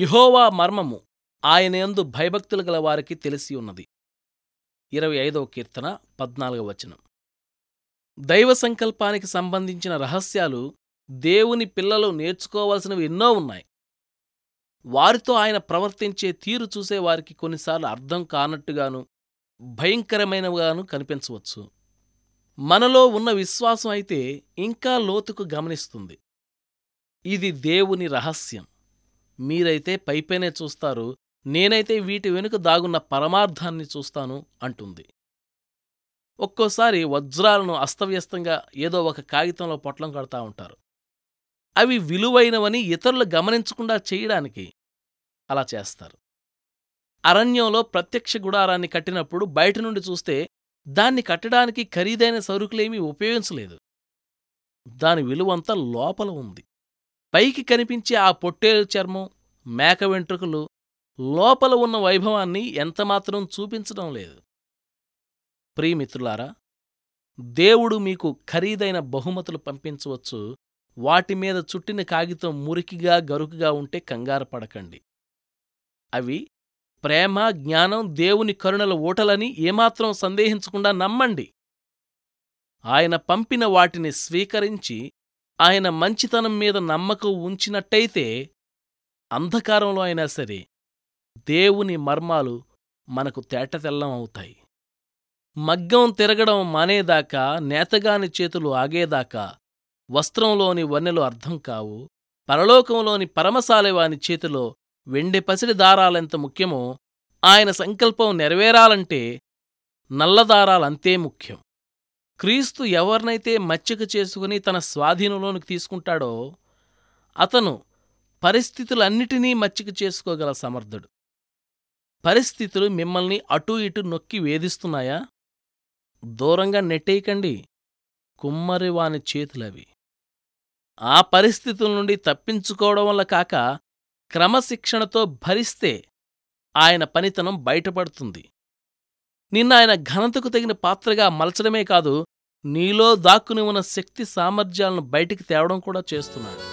యహోవా మర్మము ఆయనయందు భయభక్తులు గల వారికి తెలిసి ఉన్నది. ఇరవై ఐదవ కీర్తన పద్నాలుగవ వచనం. దైవ సంకల్పానికి సంబంధించిన రహస్యాలు దేవుని పిల్లలు నేర్చుకోవలసినవి ఎన్నో ఉన్నాయి. వారితో ఆయన ప్రవర్తించే తీరు చూసేవారికి కొన్నిసార్లు అర్థం కానట్టుగాను భయంకరమైనవిగాను కనిపించవచ్చు. మనలో ఉన్న విశ్వాసం అయితే ఇంకా లోతుకు గమనిస్తుంది. ఇది దేవుని రహస్యం. మీరైతే పైపైనే చూస్తారు నేనైతే వీటి వెనుక దాగున్న పరమార్థాన్ని చూస్తాను అంటుంది. ఒక్కోసారి వజ్రాలను అస్తవ్యస్తంగా ఏదో ఒక కాగితంలో పొట్లం కడతా ఉంటారు. అవి విలువైనవని ఇతరులు గమనించకుండా చేయడానికి అలా చేస్తారు. అరణ్యంలో ప్రత్యక్ష గుడారాన్ని కట్టినప్పుడు బయట నుండి చూస్తే దాన్ని కట్టడానికి ఖరీదైన సరుకులేమీ ఉపయోగించలేదు. దాని విలువంతా లోపల ఉంది. పైకి కనిపించే ఆ పొట్టేలు చర్మం మేక వెంట్రుకలు లోపల ఉన్న వైభవాన్ని ఎంతమాత్రం చూపించడం లేదు. ప్రియమిత్రులారా దేవుడు మీకు ఖరీదైన బహుమతులు పంపించవచ్చు. వాటి మీద చుట్టిన కాగితం మురికిగా గరుకుగా ఉంటే కంగారు పడకండి. అవి ప్రేమ జ్ఞానం దేవుని కరుణల ఊటలని ఏమాత్రం సందేహించకుండా నమ్మండి. ఆయన పంపిన వాటిని స్వీకరించి ఆయన మంచితనం మీద నమ్మకం ఉంచినట్టయితే అంధకారంలో అయినా సరే దేవుని మర్మాలు మనకు తేటతెల్లం అవుతాయి. మగ్గం తిరగడం మానేదాకా నేతగాని చేతులు ఆగేదాకా వస్త్రంలోని వన్నెలు అర్థం కావు పరలోకంలోని పరమశాలవాని చేతిలో వెండి పసిడి దారాలెంత ముఖ్యమో ఆయన సంకల్పం నెరవేరాలంటే నల్లదారాలంతే ముఖ్యం. క్రీస్తు ఎవరినైతే మచ్చిక చేసుకుని తన స్వాధీనంలోనికి తీసుకుంటాడో అతను పరిస్థితులన్నిటినీ మచ్చిక చేసుకోగల సమర్థుడు. పరిస్థితులు మిమ్మల్ని అటూ ఇటు నొక్కి వేధిస్తున్నాయా? దూరంగా నెట్టేయకండి. కుమ్మరివాని చేతులవి. ఆ పరిస్థితుల నుండి తప్పించుకోవడం వల్ల కాక క్రమశిక్షణతో భరిస్తే ఆయన పనితనం బయటపడుతుంది. నిన్న ఆయన ఘనతకు తగిన పాత్రగా మలచడమే కాదు నీలో దాక్కుని ఉన్న శక్తి సామర్థ్యాలను బయటికి తేవడం కూడా చేస్తున్నాడు.